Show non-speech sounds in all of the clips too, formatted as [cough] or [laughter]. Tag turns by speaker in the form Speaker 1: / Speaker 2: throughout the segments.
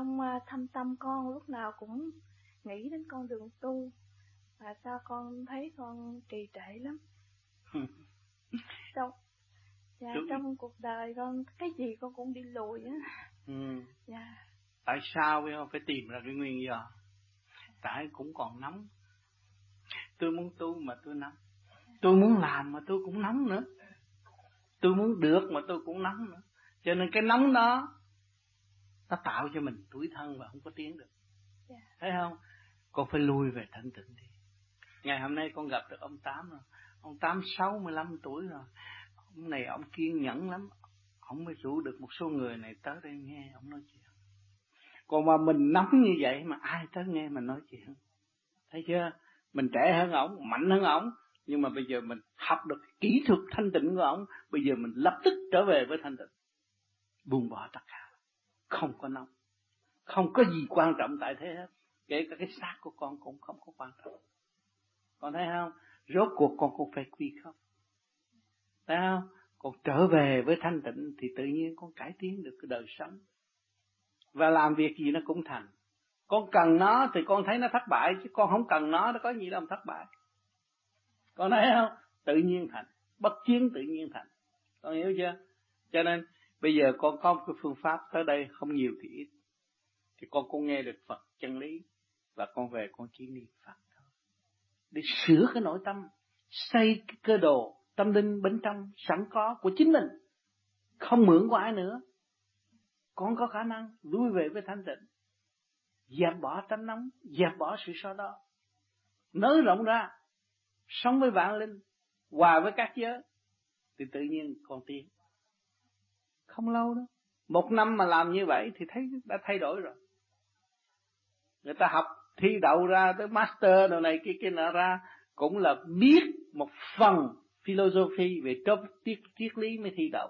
Speaker 1: trong à, thâm tâm con lúc nào cũng nghĩ đến con đường tu. Và sao con thấy con trì trệ lắm? [laughs] Trong dạ, trong cuộc đời con cái gì con cũng đi lùi á.
Speaker 2: Ừ.
Speaker 1: dạ.
Speaker 2: Tại sao phải không phải tìm ra cái nguyên do. Tại cũng còn nóng. Tôi muốn tu mà tôi nóng. Tôi muốn làm mà tôi cũng nóng nữa. Tôi muốn được mà tôi cũng nóng nữa. Cho nên cái nóng đó nó tạo cho mình tuổi thân và không có tiến được.
Speaker 1: Yeah.
Speaker 2: Dạ. thấy không? Con phải lui về thanh tịnh đi. Ngày hôm nay con gặp được ông tám rồi. Ông tám sáu mươi lăm tuổi rồi. Ông này ông kiên nhẫn lắm. Ông mới rủ được một số người này tới đây nghe ông nói chuyện. Còn mà mình nóng như vậy mà ai tới nghe mình nói chuyện? Thấy chưa? Mình trẻ hơn ổng mạnh hơn ổng. Nhưng mà bây giờ mình học được kỹ thuật thanh tịnh của ổng. Bây giờ mình lập tức trở về với thanh tịnh. Buông bỏ tất cả không có nóng. Không có gì quan trọng tại thế hết. Kể cả cái xác của con cũng không có quan trọng. Con thấy không? Rốt cuộc con cũng phải quy không? Thấy không? Còn trở về với thanh tịnh thì tự nhiên con cải tiến được cái đời sống. Và làm việc gì nó cũng thành. Con cần nó thì con thấy nó thất bại, chứ con không cần nó nó có gì đâu thất bại. Con thấy không? Tự nhiên thành. Bất chiến tự nhiên thành. Con hiểu chưa? Cho nên bây giờ con có một cái phương pháp tới đây, không nhiều thì ít. Thì con cũng nghe được Phật chân lý, và con về con chỉ niệm Phật thôi. Để sửa cái nội tâm, xây cái cơ đồ tâm linh bên trong sẵn có của chính mình. Không mượn của ai nữa. Con có khả năng lui về với thanh tịnh, dẹp bỏ tánh nóng, dẹp bỏ sự so đo. Nới rộng ra, sống với vạn linh, hòa với các giới, thì tự nhiên con tiến không lâu đâu một năm mà làm như vậy thì thấy đã thay đổi rồi. Người ta học thi đậu ra tới master đồ này kia kia nọ ra cũng là biết một phần philosophy về triết triết lý mới thi đậu.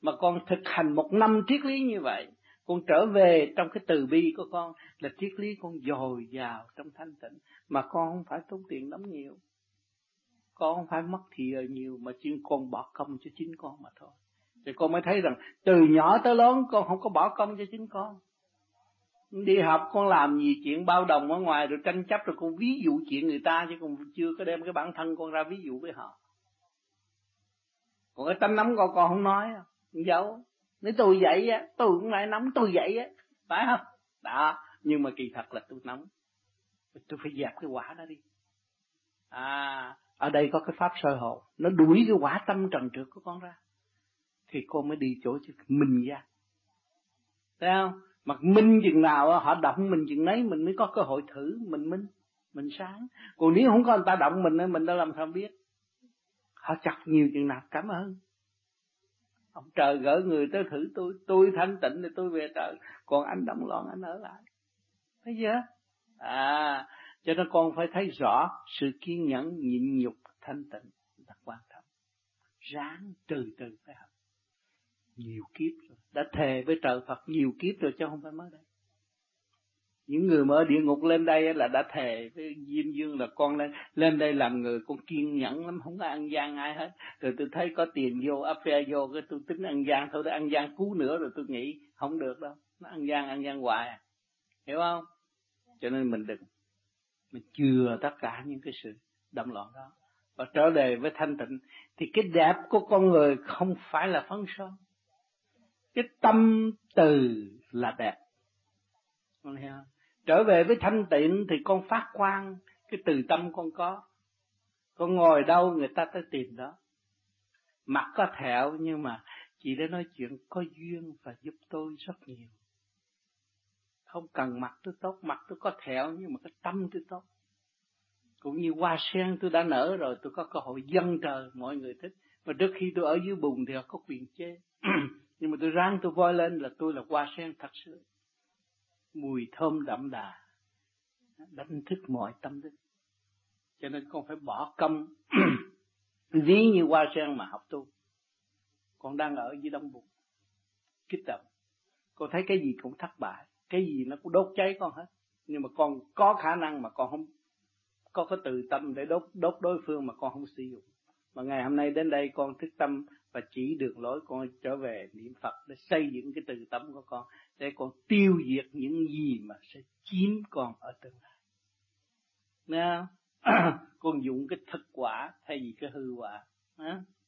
Speaker 2: Mà con thực hành một năm triết lý như vậy, con trở về trong cái từ bi của con là triết lý con dồi dào trong thanh tịnh. Mà con không phải tốn tiền lắm nhiều. Con không phải mất thì nhiều mà chỉ con bỏ công cho chính con mà thôi thì con mới thấy rằng từ nhỏ tới lớn con không có bỏ công cho chính con. Đi học con làm gì, chuyện bao đồng ở ngoài rồi tranh chấp rồi con ví dụ chuyện người ta chứ còn chưa có đem cái bản thân con ra ví dụ với họ. Còn cái tánh nắm con con không nói giấu. Nếu tôi vậy á, tôi cũng lại nóng tôi vậy á. Phải không? Đó, nhưng mà kỳ thật là tôi nóng tôi phải dẹp cái quả đó đi. À ở đây có cái pháp soi hồn. Nó đuổi cái quả tâm trần trượt của con ra thì con mới đi chỗ chứ ra. Thấy không? Mà minh chừng nào họ động mình chừng nấy, mình mới có cơ hội thử, mình minh, mình sáng. Còn nếu không có người ta động mình mình đâu làm sao biết. Họ chặt nhiều chừng nào, cảm ơn. Ông trời gỡ người tới thử tôi tôi thanh tịnh thì tôi về trời. Còn anh động loạn, anh ở lại. Thấy chưa? À cho nên con phải thấy rõ sự kiên nhẫn, nhịn nhục, thanh tịnh. Là quan trọng. Ráng từ từ phải học nhiều kiếp rồi. Đã thề với trời Phật nhiều kiếp rồi chứ không phải mới đây. Những người mà ở địa ngục lên đây là đã thề với Diêm Dương là con lên lên đây làm người con kiên nhẫn lắm, không có ăn gian ai hết. Rồi tôi thấy có tiền vô áp affair vô, cái tôi tính ăn gian thôi, để ăn gian cứu nữa rồi tôi nghĩ không được đâu. Nó ăn gian ăn gian hoài à. hiểu không? Cho nên mình đừng, mình chừa tất cả những cái sự đâm loạn đó. Và trở về với thanh tịnh. Thì cái đẹp của con người không phải là phấn son cái tâm từ là đẹp. Con không? trở về với thanh tịnh thì con phát quang, cái từ tâm con có. Con ngồi đâu người ta tới tìm đó. Mặt có thẹo nhưng mà chị đã nói chuyện có duyên và giúp tôi rất nhiều. Không cần mặt tôi tốt, mặt tôi có thẹo nhưng mà cái tâm tôi tốt. Cũng như hoa sen tôi đã nở rồi, tôi có cơ hội dâng trời mọi người thích. Mà trước khi tôi ở dưới bùn thì họ có quyền chê. [clears throat] nhưng mà tôi ráng tôi voi lên là tôi là hoa sen thật sự. Mùi thơm đậm đà, đánh thức mọi tâm thức. Cho nên con phải bỏ công [clears throat] ví như hoa sen mà học tu. Con đang ở dưới đông bụng kích động. Con thấy cái gì cũng thất bại, cái gì nó cũng đốt cháy con hết. Nhưng mà con có khả năng mà con không, có cái từ tâm để đốt đốt đối phương mà con không sử dụng mà ngày hôm nay đến đây con thức tâm và chỉ đường lối con trở về niệm Phật để xây dựng cái từ tâm của con để con tiêu diệt những gì mà sẽ chiếm con ở tương lai. Nè, [clears throat] con dùng cái thực quả thay vì cái hư quả. Nè.